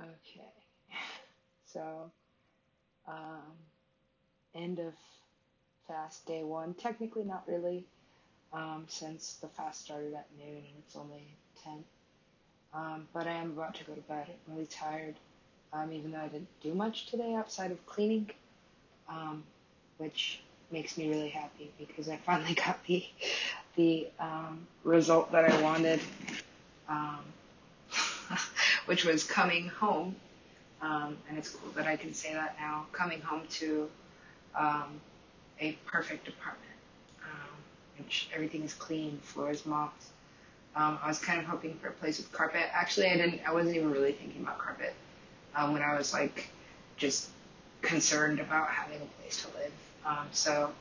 Okay. So, um, end of fast day one. Technically, not really, um, since the fast started at noon and it's only 10. Um, but I am about to go to bed. I'm really tired, um, even though I didn't do much today outside of cleaning, um, which makes me really happy because I finally got the the um, result that I wanted, um, which was coming home. Um, and it's cool that I can say that now. Coming home to um, a perfect apartment, um, everything is clean, floors mopped. Um, I was kind of hoping for a place with carpet. Actually, I didn't. I wasn't even really thinking about carpet um, when I was like just concerned about having a place to live. Um, so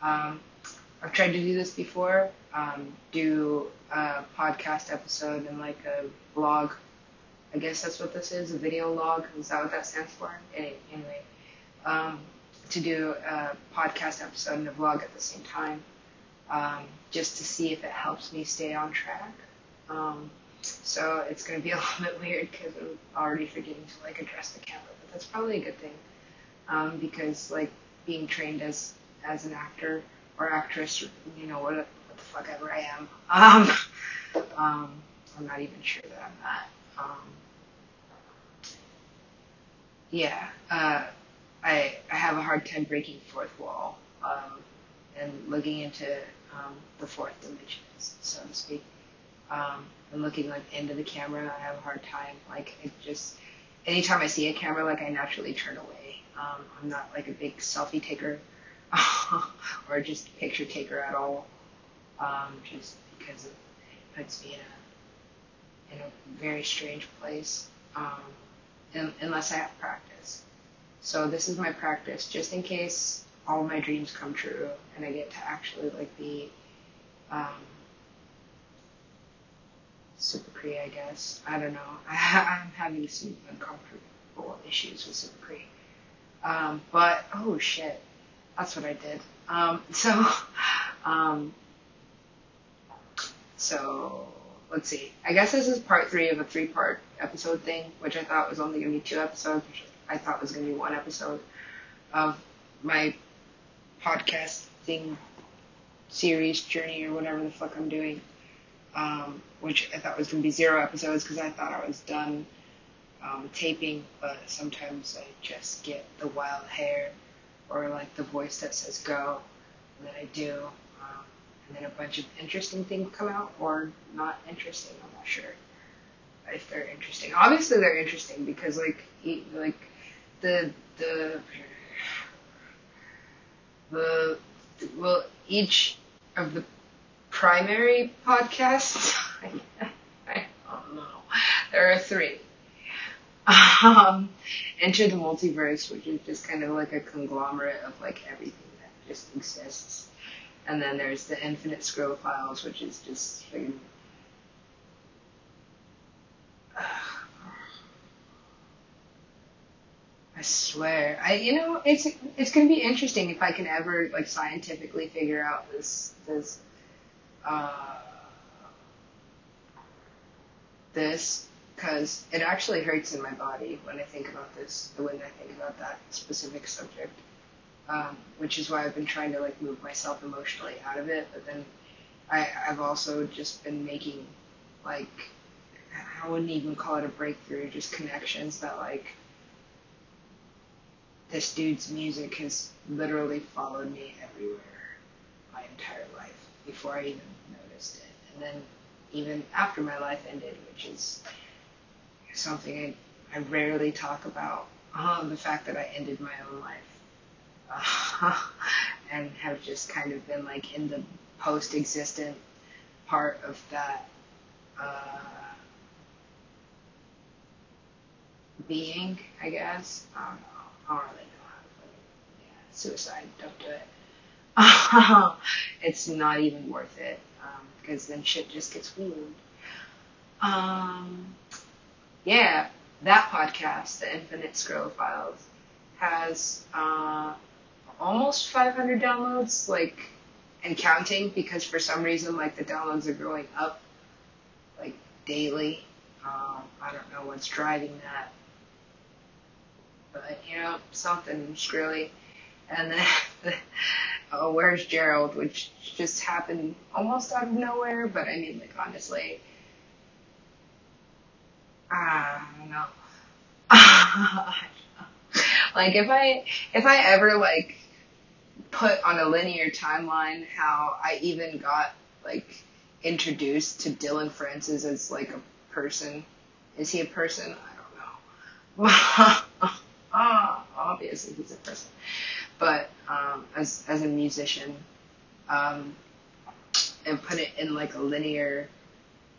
I've tried to do this before. Do a podcast episode and like a vlog. I guess that's what this is, a video log. Is that what that stands for? Anyway, um, to do a podcast episode and a vlog at the same time, um, just to see if it helps me stay on track. Um, so it's going to be a little bit weird because I'm already forgetting to like address the camera, but that's probably a good thing um, because like being trained as as an actor or actress, you know what, what the fuck ever I am. Um, um, I'm not even sure that I'm that. Um, yeah, uh, I I have a hard time breaking fourth wall um, and looking into um, the fourth dimensions, so to speak. Um, and looking like into the camera, I have a hard time. Like it just anytime I see a camera, like I naturally turn away. Um, I'm not like a big selfie taker or just picture taker at all, um, just because it puts me in a very strange place, um, unless I have practice. So this is my practice, just in case all my dreams come true and I get to actually like be um, super Cree, I guess. I don't know. I, I'm having some uncomfortable issues with super Cree. Um, but oh shit, that's what I did. Um, so, um, so let's see. I guess this is part three of a three-part episode thing, which I thought was only going to be two episodes, which I thought was going to be one episode of my podcasting series journey or whatever the fuck I'm doing. Um, which I thought was going to be zero episodes because I thought I was done um, taping, but sometimes I just get the wild hair or like the voice that says go, and then I do, and then a bunch of interesting things come out or not interesting. I'm not sure if they're interesting. Obviously, they're interesting because like e- like the the the well each of the primary podcasts. I, I don't know. There are three. Um, Enter the Multiverse, which is just kind of like a conglomerate of like everything that just exists. And then there's the Infinite Scroll Files, which is just I swear, I you know it's it's gonna be interesting if I can ever like scientifically figure out this this uh, this because it actually hurts in my body when I think about this, when I think about that specific subject. Um, which is why I've been trying to like move myself emotionally out of it. But then I, I've also just been making like I wouldn't even call it a breakthrough, just connections that like this dude's music has literally followed me everywhere my entire life before I even noticed it. And then even after my life ended, which is something I, I rarely talk about, um, the fact that I ended my own life. And have just kind of been like in the post-existent part of that uh, being, I guess. I don't know. I don't really know how to put it. Yeah, suicide, don't do it. it's not even worth it because um, then shit just gets weird. Um, yeah, that podcast, the Infinite Scroll Files, has uh, almost 500 downloads, like, and counting because for some reason, like, the downloads are going up, like, daily. Um, I don't know what's driving that. but you know, something screwy. And then, oh, where's Gerald, which just happened almost out of nowhere, but I mean, like, honestly, I don't know. like, if I, if I ever, like, put on a linear timeline how I even got, like, introduced to Dillon Francis as, like, a person, is he a person? I don't know. Ah, obviously he's a person. But um, as as a musician, um, and put it in like a linear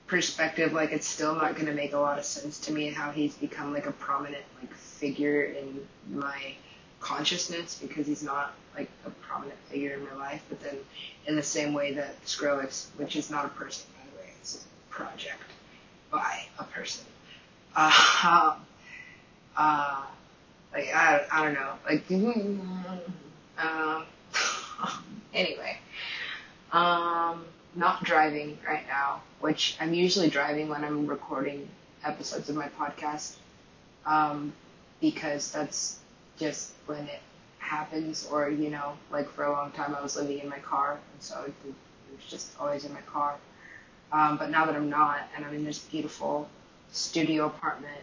perspective, like it's still not going to make a lot of sense to me how he's become like a prominent like figure in my consciousness because he's not like a prominent figure in my life. But then, in the same way that Skrillex, which is not a person by the way, it's a project by a person. Uh, uh, like I, I don't know, like um, anyway, um, not driving right now, which I'm usually driving when I'm recording episodes of my podcast, um, because that's just when it happens, or you know, like for a long time I was living in my car, and so it, was just always in my car. Um, but now that I'm not, and I'm in this beautiful studio apartment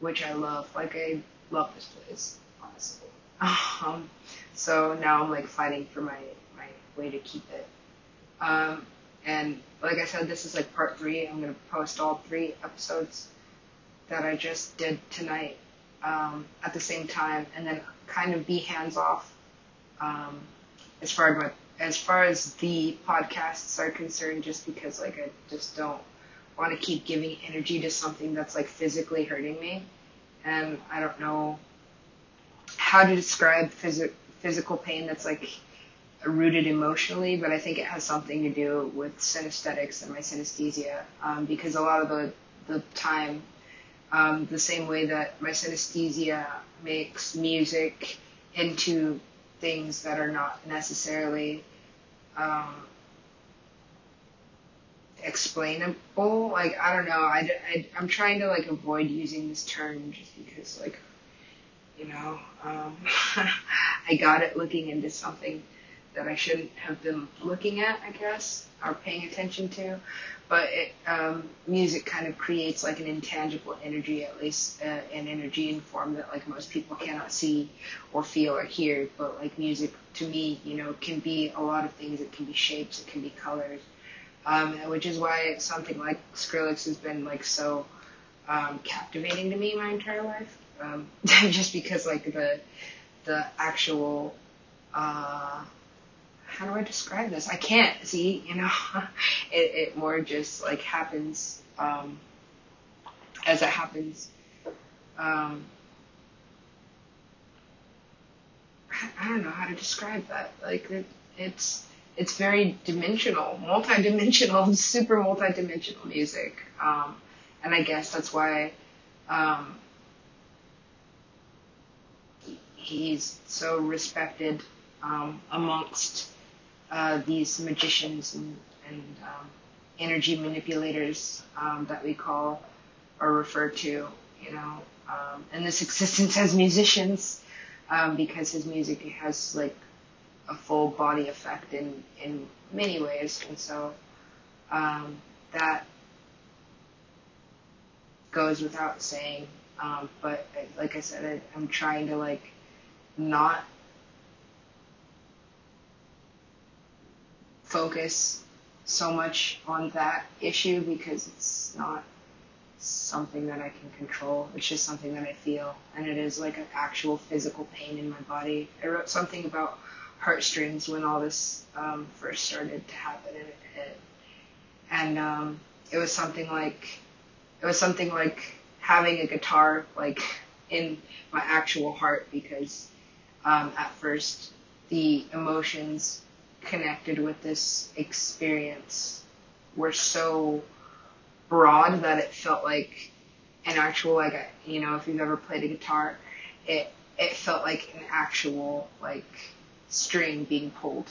which I love. Like I love this place, honestly. Um, so now I'm like fighting for my my way to keep it. Um, and like I said, this is like part three. I'm gonna post all three episodes that I just did tonight um, at the same time, and then kind of be hands off um, as far as as far as the podcasts are concerned, just because like I just don't want to keep giving energy to something that's like physically hurting me. And I don't know how to describe phys- physical pain that's like rooted emotionally, but I think it has something to do with synesthetics and my synesthesia. Um, because a lot of the, the time, um, the same way that my synesthesia makes music into things that are not necessarily um, explainable. Like I don't know. I, I I'm trying to like avoid using this term just because like you know um, I got it looking into something that I shouldn't have been looking at. I guess or paying attention to. But it, um, music kind of creates like an intangible energy, at least uh, an energy in form that like most people cannot see or feel or hear. But like music, to me, you know, can be a lot of things. It can be shapes, it can be colors, um, which is why something like Skrillex has been like so um, captivating to me my entire life. Um, just because like the the actual uh, how do I describe this? I can't see, you know, it, it more just like happens um, as it happens. Um, I don't know how to describe that. Like it, it's it's very dimensional, multi-dimensional, super multi-dimensional music. Um, and I guess that's why um, he's so respected um, amongst uh, these magicians and, and um, energy manipulators um, that we call or refer to, you know, um, and this existence as musicians um, because his music has like a full body effect in in many ways, and so um, that goes without saying. Um, but like I said, I, I'm trying to like not focus so much on that issue because it's not something that I can control. It's just something that I feel, and it is like an actual physical pain in my body. I wrote something about heartstrings when all this um, first started to happen, and, it, and um, it was something like it was something like having a guitar like in my actual heart because um, at first the emotions connected with this experience were so broad that it felt like an actual like a, you know if you've ever played a guitar it it felt like an actual like string being pulled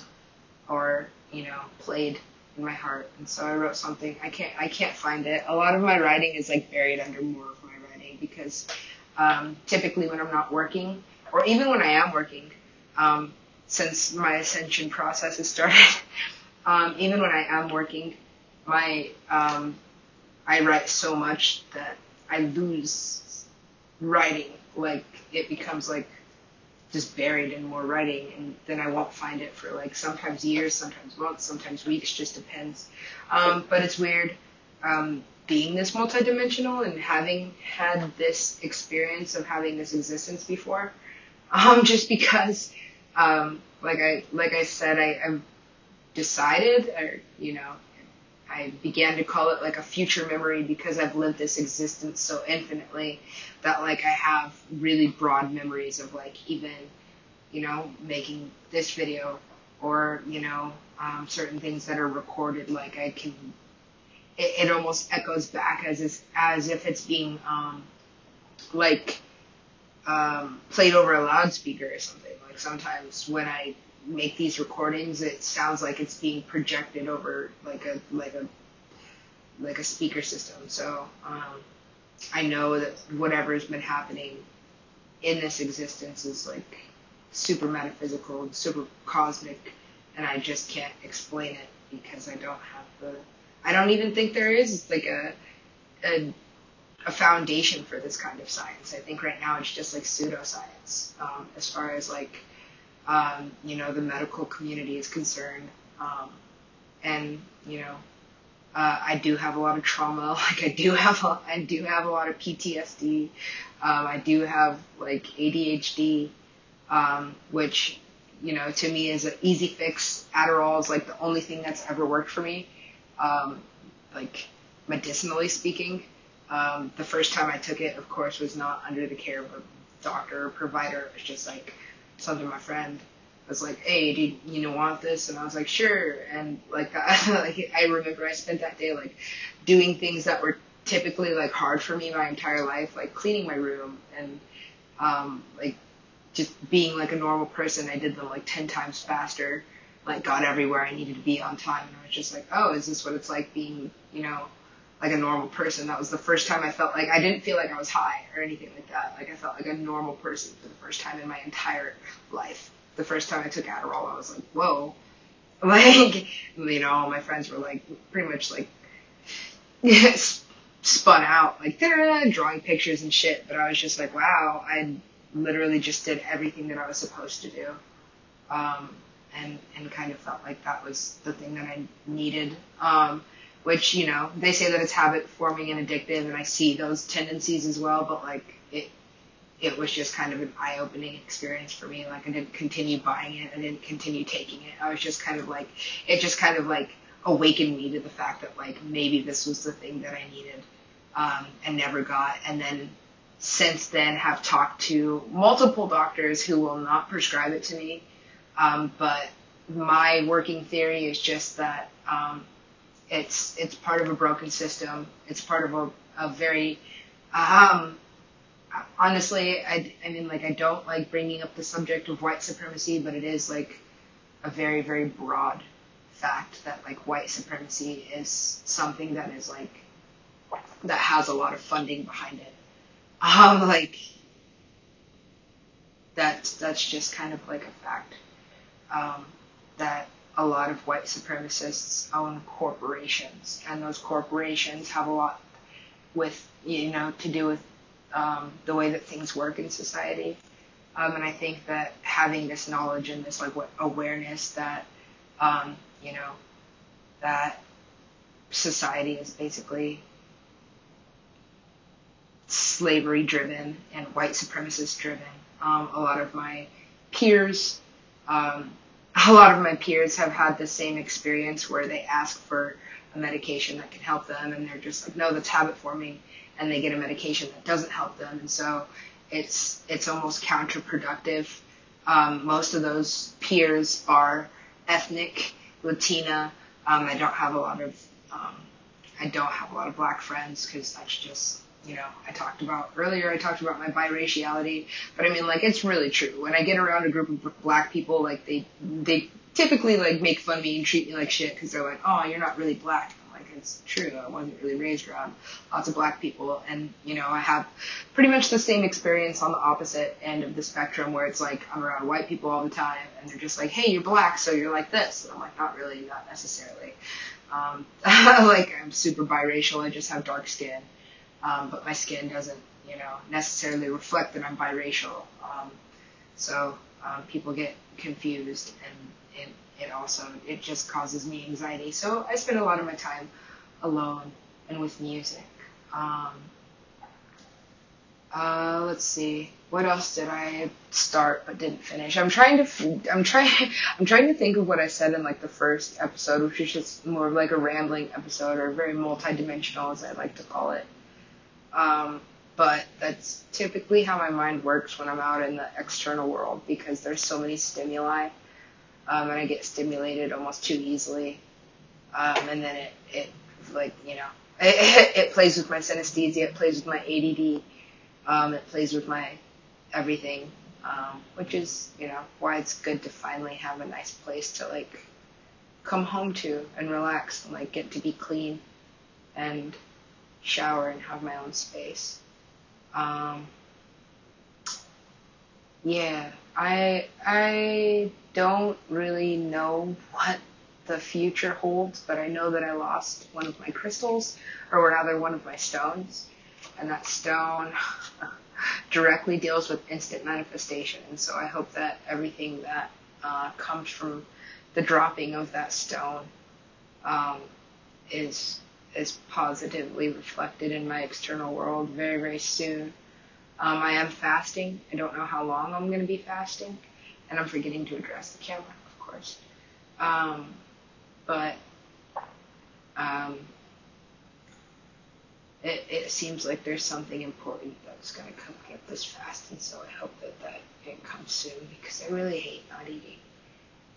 or you know played in my heart. And so I wrote something. I can't I can't find it. A lot of my writing is like buried under more of my writing because um, typically when I'm not working, or even when I am working, um, since my ascension process has started, um, even when I am working, my um, I write so much that I lose writing. Like it becomes like just buried in more writing, and then I won't find it for like sometimes years, sometimes months, sometimes weeks. Just depends. Um, but it's weird um, being this multidimensional and having had this experience of having this existence before. Um, just because, um, like I like I said, I, I've decided, or you know, I began to call it like a future memory because I've lived this existence so infinitely that like I have really broad memories of like even, you know, making this video or, you know, um, certain things that are recorded. Like I can, it, it almost echoes back as as if it's being, um, like, um, played over a loudspeaker or something. Like sometimes when I make these recordings, it sounds like it's being projected over like a like a like a speaker system. So um, I know that whatever's been happening in this existence is like super metaphysical and super cosmic, and I just can't explain it because I don't have the. I don't even think there is like a a, a foundation for this kind of science. I think right now it's just like pseudoscience um, as far as like um, you know, the medical community is concerned. Um, and, you know, uh, I do have a lot of trauma. Like I do have, a, I do have a lot of PTSD. Um, I do have like ADHD, um, which, you know, to me is an easy fix. Adderall is like the only thing that's ever worked for me. Um, like medicinally speaking, um, the first time I took it, of course, was not under the care of a doctor or provider. It was just like something my friend. Was like, hey, do you, you know, want this? And I was like, sure. And like, like, I remember I spent that day like doing things that were typically like hard for me my entire life, like cleaning my room and, um, like just being like a normal person. I did them like 10 times faster, like got everywhere I needed to be on time. And I was just like, oh, is this what it's like being, you know, like a normal person. That was the first time I felt like I didn't feel like I was high or anything like that. Like I felt like a normal person for the first time in my entire life. The first time I took Adderall, I was like, whoa. Like, you know, all my friends were like, pretty much like, spun out, like, drawing pictures and shit. But I was just like, wow, I literally just did everything that I was supposed to do. Um, and, and kind of felt like that was the thing that I needed. Um, which you know they say that it's habit forming and addictive, and I see those tendencies as well. But like it, it was just kind of an eye opening experience for me. Like I didn't continue buying it, I didn't continue taking it. I was just kind of like it just kind of like awakened me to the fact that like maybe this was the thing that I needed um, and never got. And then since then have talked to multiple doctors who will not prescribe it to me. Um, but my working theory is just that um, it's it's part of a broken system. It's part of a, a very um, honestly, I, I mean, like, I don't like bringing up the subject of white supremacy, but it is like a very, very broad fact that like white supremacy is something that is like that has a lot of funding behind it. Um, like that's that's just kind of like a fact. Um, that a lot of white supremacists own corporations, and those corporations have a lot with you know to do with um, the way that things work in society. Um, and I think that having this knowledge and this like awareness that um, you know that society is basically slavery driven and white supremacist driven. Um, a lot of my peers um, a lot of my peers have had the same experience where they ask for a medication that can help them and they're just like, no, that's habit forming and they get a medication that doesn't help them. And so it's, it's almost counterproductive. Um, most of those peers are ethnic, Latina. Um, I don't have a lot of, um, I don't have a lot of black friends because that's just you know, I talked about earlier, I talked about my biraciality, but I mean, like, it's really true. When I get around a group of black people, like, they, they typically, like, make fun of me and treat me like shit because they're like, oh, you're not really black. I'm like, it's true. I wasn't really raised around lots of black people, and you know, I have pretty much the same experience on the opposite end of the spectrum, where it's like I'm around white people all the time, and they're just like, "Hey, you're black, so you're like this." And I'm like, "Not really, not necessarily." Um, like I'm super biracial. I just have dark skin, um, but my skin doesn't, you know, necessarily reflect that I'm biracial. Um, so um, people get confused, and it, it also it just causes me anxiety. So I spend a lot of my time alone and with music. Um, uh, let's see. What else did I start but didn't finish? I'm trying to I'm trying I'm trying to think of what I said in like the first episode, which is just more of like a rambling episode or very multidimensional as I like to call it. Um, but that's typically how my mind works when I'm out in the external world because there's so many stimuli, um, and I get stimulated almost too easily, um, and then it it like you know it, it plays with my synesthesia, it plays with my ADD, um, it plays with my everything, um, which is you know why it's good to finally have a nice place to like come home to and relax and like get to be clean and shower and have my own space. Um, yeah, I I don't really know what the future holds, but I know that I lost one of my crystals, or rather one of my stones, and that stone directly deals with instant manifestation. And so I hope that everything that uh, comes from the dropping of that stone um, is is positively reflected in my external world very, very soon. Um, I am fasting. I don't know how long I'm going to be fasting. And I'm forgetting to address the camera, of course. Um, but um, it, it seems like there's something important that's going to come out of this fast. And so I hope that that it comes soon because I really hate not eating.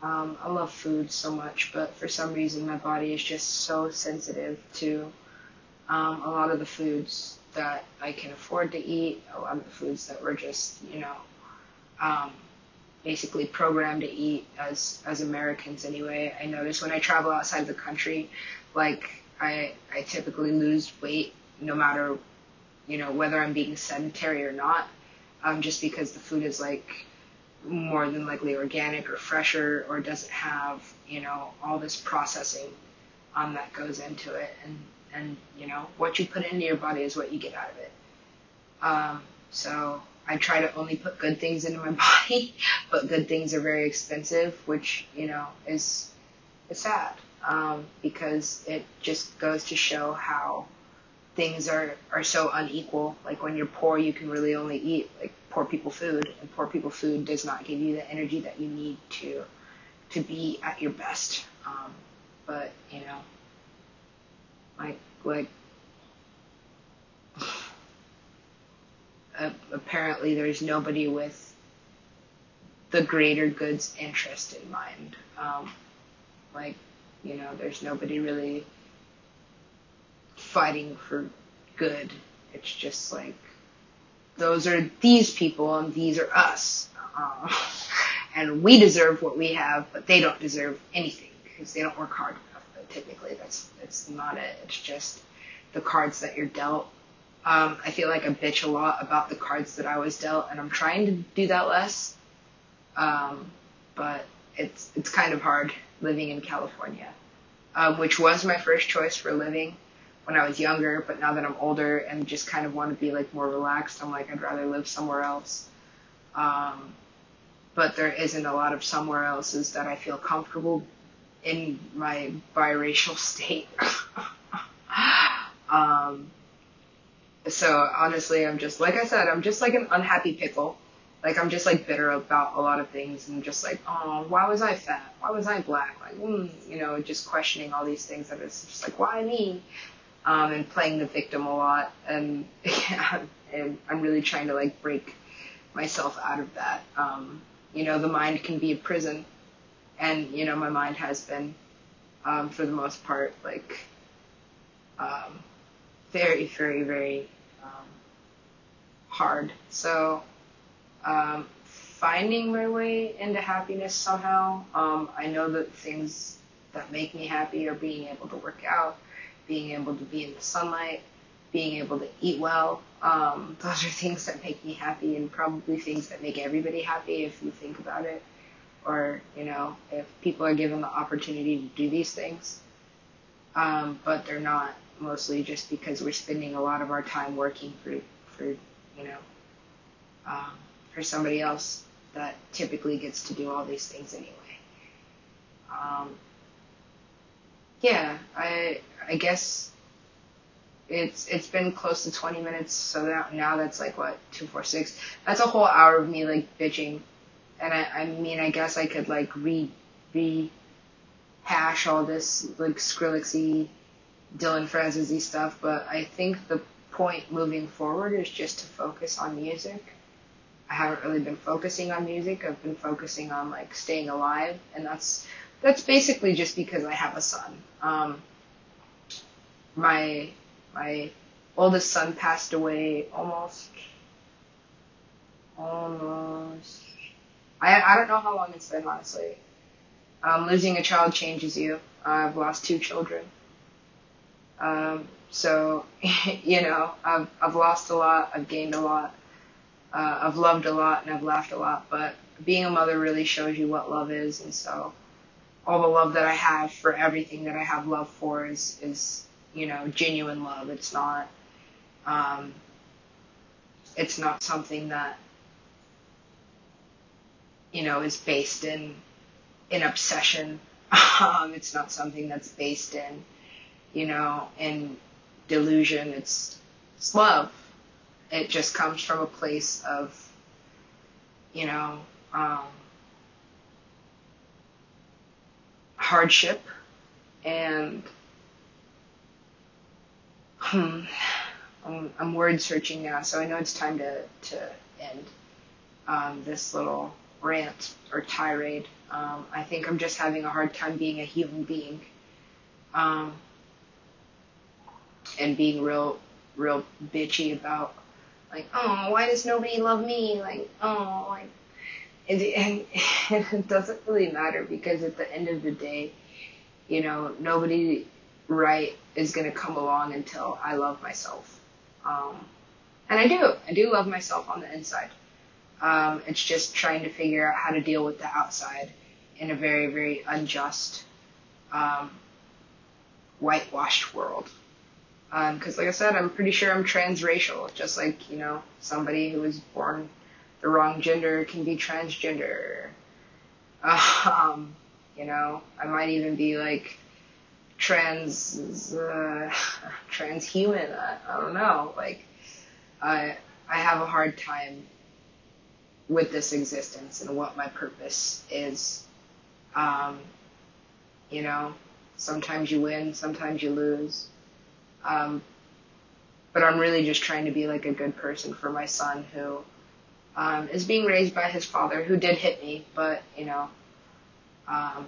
Um, I love food so much, but for some reason my body is just so sensitive to um, a lot of the foods that I can afford to eat, a lot of the foods that we're just, you know, um, basically programmed to eat as as Americans anyway. I notice when I travel outside the country, like I I typically lose weight no matter, you know, whether I'm being sedentary or not, um, just because the food is like more than likely organic or fresher or doesn't have you know all this processing um, that goes into it? And and you know what you put into your body is what you get out of it. Um, so I try to only put good things into my body but good things are very expensive which you know is is sad um, because it just goes to show how things are are so unequal like when you're poor you can really only eat like poor people food, and poor people food does not give you the energy that you need to to be at your best. Um, but you know, like like uh, apparently there's nobody with the greater good's interest in mind. Um, like you know, there's nobody really fighting for good. It's just like those are these people and these are us. Uh, and we deserve what we have, but they don't deserve anything because they don't work hard enough. But typically, that's that's not it. It's just the cards that you're dealt. Um, I feel like I bitch a lot about the cards that I was dealt, and I'm trying to do that less. Um, but it's it's kind of hard living in California, um, which was my first choice for living when I was younger, but now that I'm older and just kind of want to be like more relaxed, I'm like I'd rather live somewhere else. Um, but there isn't a lot of somewhere else's that I feel comfortable in my biracial state. um, so honestly, I'm just like I said, I'm just like an unhappy pickle. Like I'm just like bitter about a lot of things and just like, oh, why was I fat? Why was I black? Like, mm, you know, just questioning all these things that it's just like, why me? Um, and playing the victim a lot. And, yeah, I'm really trying to like break myself out of that. Um, you know, the mind can be a prison, and you know, my mind has been, um, for the most part, like um, very, very, very um, hard. So, um, finding my way into happiness somehow. Um, I know that things that make me happy are being able to work out being able to be in the sunlight, being able to eat well. Um, those are things that make me happy and probably things that make everybody happy if you think about it. Or, you know, if people are given the opportunity to do these things. Um, but they're not mostly just because we're spending a lot of our time working for, for you know, um, for somebody else that typically gets to do all these things anyway. Um, yeah, I I guess it's it's been close to 20 minutes, so now now that's like what two four six. That's a whole hour of me like bitching, and I I mean I guess I could like re rehash all this like Skrillexy, Dillon Francisy stuff, but I think the point moving forward is just to focus on music. I haven't really been focusing on music. I've been focusing on like staying alive, and that's that's basically just because I have a son. Um, my my oldest son passed away almost almost I I don't know how long it's been honestly. Um, losing a child changes you. I've lost two children. Um, so you know I've I've lost a lot. I've gained a lot. Uh, I've loved a lot and I've laughed a lot. But being a mother really shows you what love is, and so all the love that I have for everything that I have love for is is you know genuine love. It's not um, it's not something that you know is based in in obsession. Um, it's not something that's based in you know in delusion. It's it's love. It just comes from a place of you know um, hardship and hmm, I'm, I'm word searching now, so I know it's time to, to end um, this little rant or tirade. Um, I think I'm just having a hard time being a human being um, and being real, real bitchy about like, oh, why does nobody love me? Like, oh, like and, and, and it doesn't really matter because at the end of the day, you know, nobody right is going to come along until I love myself. Um, and I do. I do love myself on the inside. Um, it's just trying to figure out how to deal with the outside in a very, very unjust, um, whitewashed world. Because, um, like I said, I'm pretty sure I'm transracial, just like, you know, somebody who was born the wrong gender can be transgender. Um, you know, I might even be like trans, uh, transhuman. I, I don't know. Like, I, I have a hard time with this existence and what my purpose is. Um, you know, sometimes you win, sometimes you lose. Um, but I'm really just trying to be like a good person for my son who um, is being raised by his father, who did hit me, but you know, um,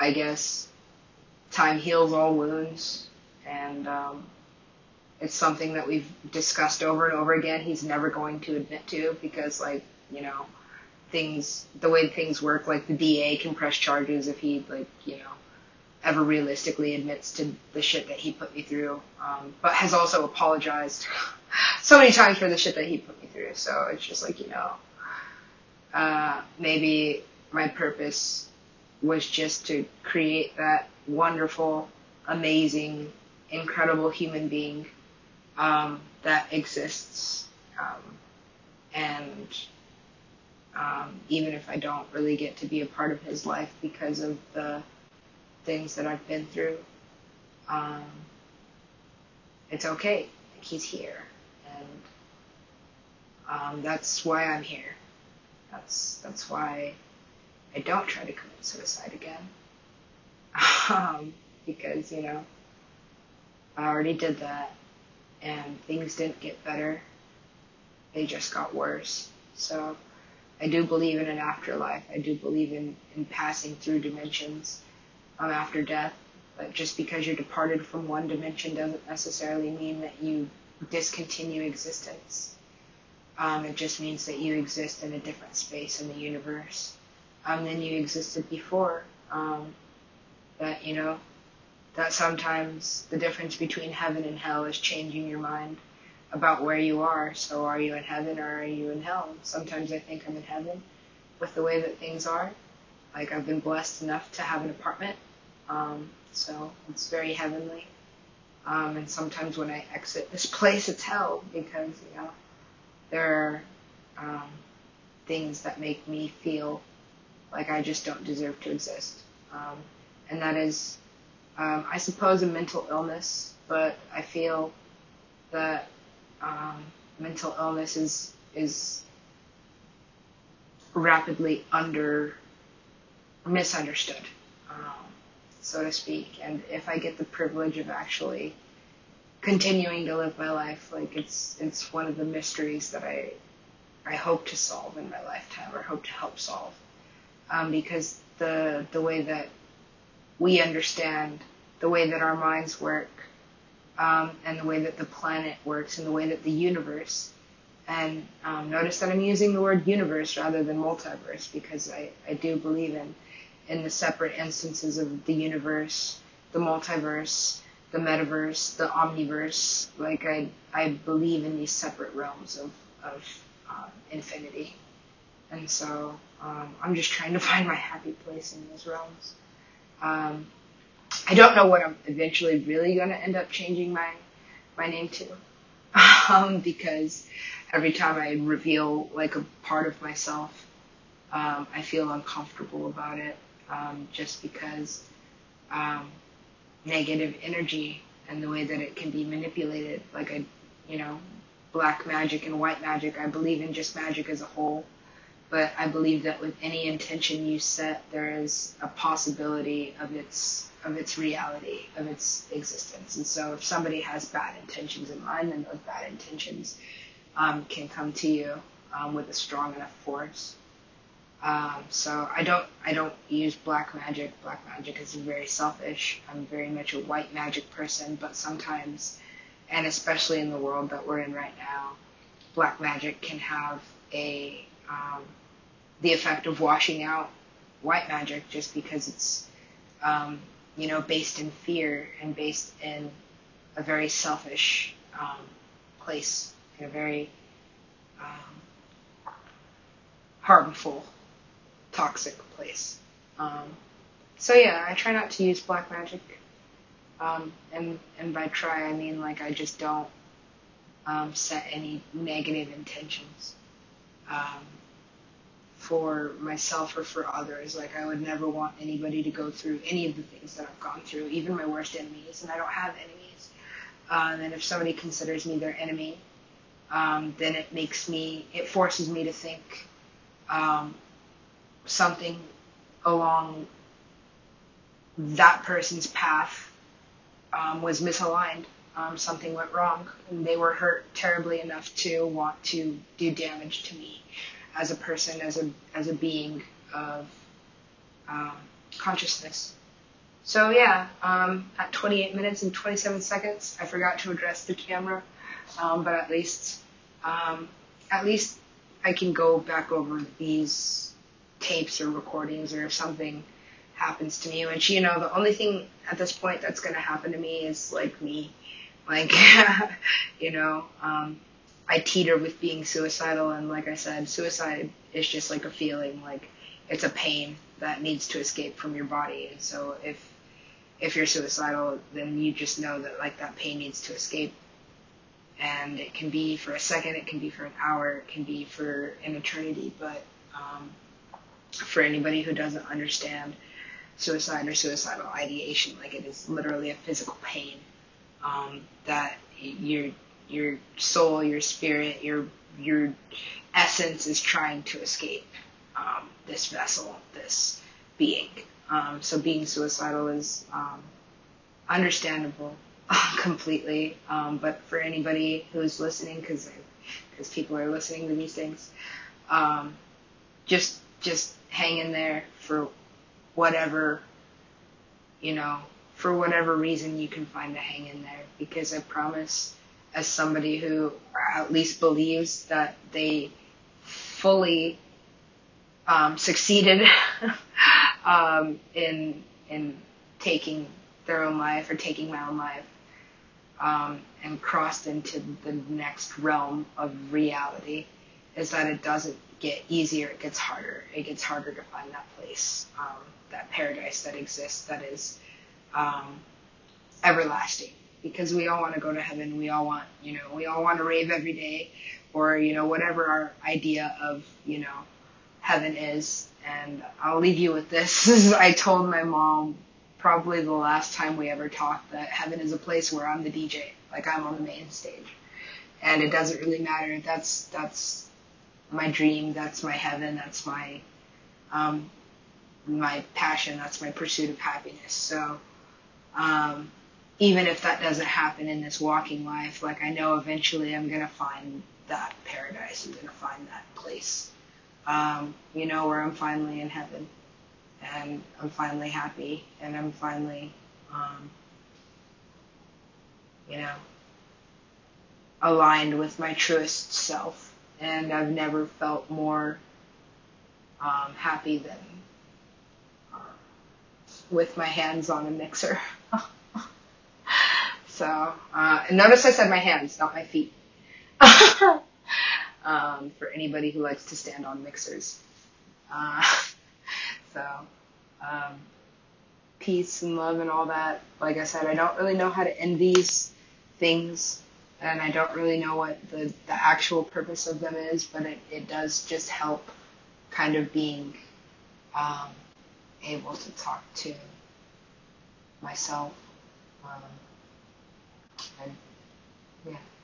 I guess time heals all wounds, and um, it's something that we've discussed over and over again. He's never going to admit to because, like, you know, things the way things work, like the DA can press charges if he, like, you know, ever realistically admits to the shit that he put me through, um, but has also apologized so many times for the shit that he put me through. So it's just like, you know, uh, maybe my purpose was just to create that wonderful, amazing, incredible human being um, that exists. Um, and um, even if I don't really get to be a part of his life because of the things that I've been through, um, it's okay. Like he's here, and um, that's why I'm here. That's that's why I don't try to commit suicide again, um, because you know I already did that, and things didn't get better. They just got worse. So I do believe in an afterlife. I do believe in, in passing through dimensions um, after death. But just because you're departed from one dimension doesn't necessarily mean that you discontinue existence. Um, it just means that you exist in a different space in the universe um, than you existed before. Um, that you know, that sometimes the difference between heaven and hell is changing your mind about where you are. So are you in heaven or are you in hell? Sometimes I think I'm in heaven with the way that things are. Like I've been blessed enough to have an apartment, um, so it's very heavenly. Um, and sometimes when I exit this place, it's hell because you know there are um, things that make me feel like I just don't deserve to exist, um, and that is, um, I suppose, a mental illness. But I feel that um, mental illness is is rapidly under misunderstood, um, so to speak. And if I get the privilege of actually continuing to live my life, like it's it's one of the mysteries that I I hope to solve in my lifetime, or hope to help solve, um, because the the way that we understand the way that our minds work um, and the way that the planet works and the way that the universe and um, notice that I'm using the word universe rather than multiverse because I, I do believe in in the separate instances of the universe, the multiverse, the metaverse, the omniverse. Like I I believe in these separate realms of of um, infinity, and so um, I'm just trying to find my happy place in those realms. Um, I don't know what I'm eventually really going to end up changing my my name to, um, because every time I reveal like a part of myself, um, I feel uncomfortable about it, um, just because um, negative energy and the way that it can be manipulated, like I, you know, black magic and white magic. I believe in just magic as a whole, but I believe that with any intention you set, there is a possibility of its of its reality, of its existence. And so if somebody has bad intentions in mind, then those bad intentions um, can come to you um, with a strong enough force. Um, so I don't I don't use black magic. Black magic is very selfish. I'm very much a white magic person, but sometimes, and especially in the world that we're in right now, black magic can have a um, the effect of washing out white magic just because it's um, you know, based in fear and based in a very selfish um, place, in a very um, harmful, toxic place. Um, so yeah, I try not to use black magic, um, and and by try I mean like I just don't set any negative intentions. Um, for myself or for others. Like I would never want anybody to go through any of the things that I've gone through, even my worst enemies, and I don't have enemies. Uh, and if somebody considers me their enemy, um, then it makes me, it forces me to think um, something along that person's path um, was misaligned. Um, something went wrong, and they were hurt terribly enough to want to do damage to me as a person, as a as a being of um, consciousness. So yeah, um, at 28 minutes and 27 seconds, I forgot to address the camera, um, but at least um, at least I can go back over these tapes or recordings, or if something happens to me, which you know, the only thing at this point that's to happen to me is like me, like you know. Um, I teeter with being suicidal, and like I said, suicide is just like a feeling, like it's a pain that needs to escape from your body. And so if if you're suicidal, then you just know that like that pain needs to escape, and it can be for a second, it can be for an hour, it can be for an eternity. But um, for anybody who doesn't understand suicide or suicidal ideation, like it is literally a physical pain um, that you're your soul, your spirit, your your essence is trying to escape um, this vessel, this being. Um, so being suicidal is um, understandable completely. Um, but for anybody who is listening, because because people are listening to these things, um, just just hang in there for whatever you know for whatever reason you can find to hang in there because I promise as somebody who at least believes that they fully um, succeeded um, in in taking their own life or taking my own life um, and crossed into the next realm of reality is that it doesn't get easier, it gets harder. It gets harder to find that place, um, that paradise that exists that is um, everlasting. Because we all want to go to heaven, we all want, you know, we all want to rave every day, or you know, whatever our idea of, you know, heaven is. And I'll leave you with this. I told my mom probably the last time we ever talked that heaven is a place where I'm the DJ, like I'm on the main stage, and it doesn't really matter. That's that's my dream. That's my heaven. That's my um, my passion. That's my pursuit of happiness. So um, even if that doesn't happen in this walking life, like I know eventually I'm gonna find that paradise. I'm gonna find that place. Um, you know, where I'm finally in heaven and I'm finally happy and I'm finally, um, you know, aligned with my truest self. And I've never felt more um, happy than uh, with my hands on a mixer. so, uh, and notice I said my hands, not my feet. um, for anybody who likes to stand on mixers. Uh, so, um, peace and love and all that. Like I said, I don't really know how to end these things, and I don't really know what the, the actual purpose of them is, but it, it does just help kind of being um, able to talk to myself. Um, yeah.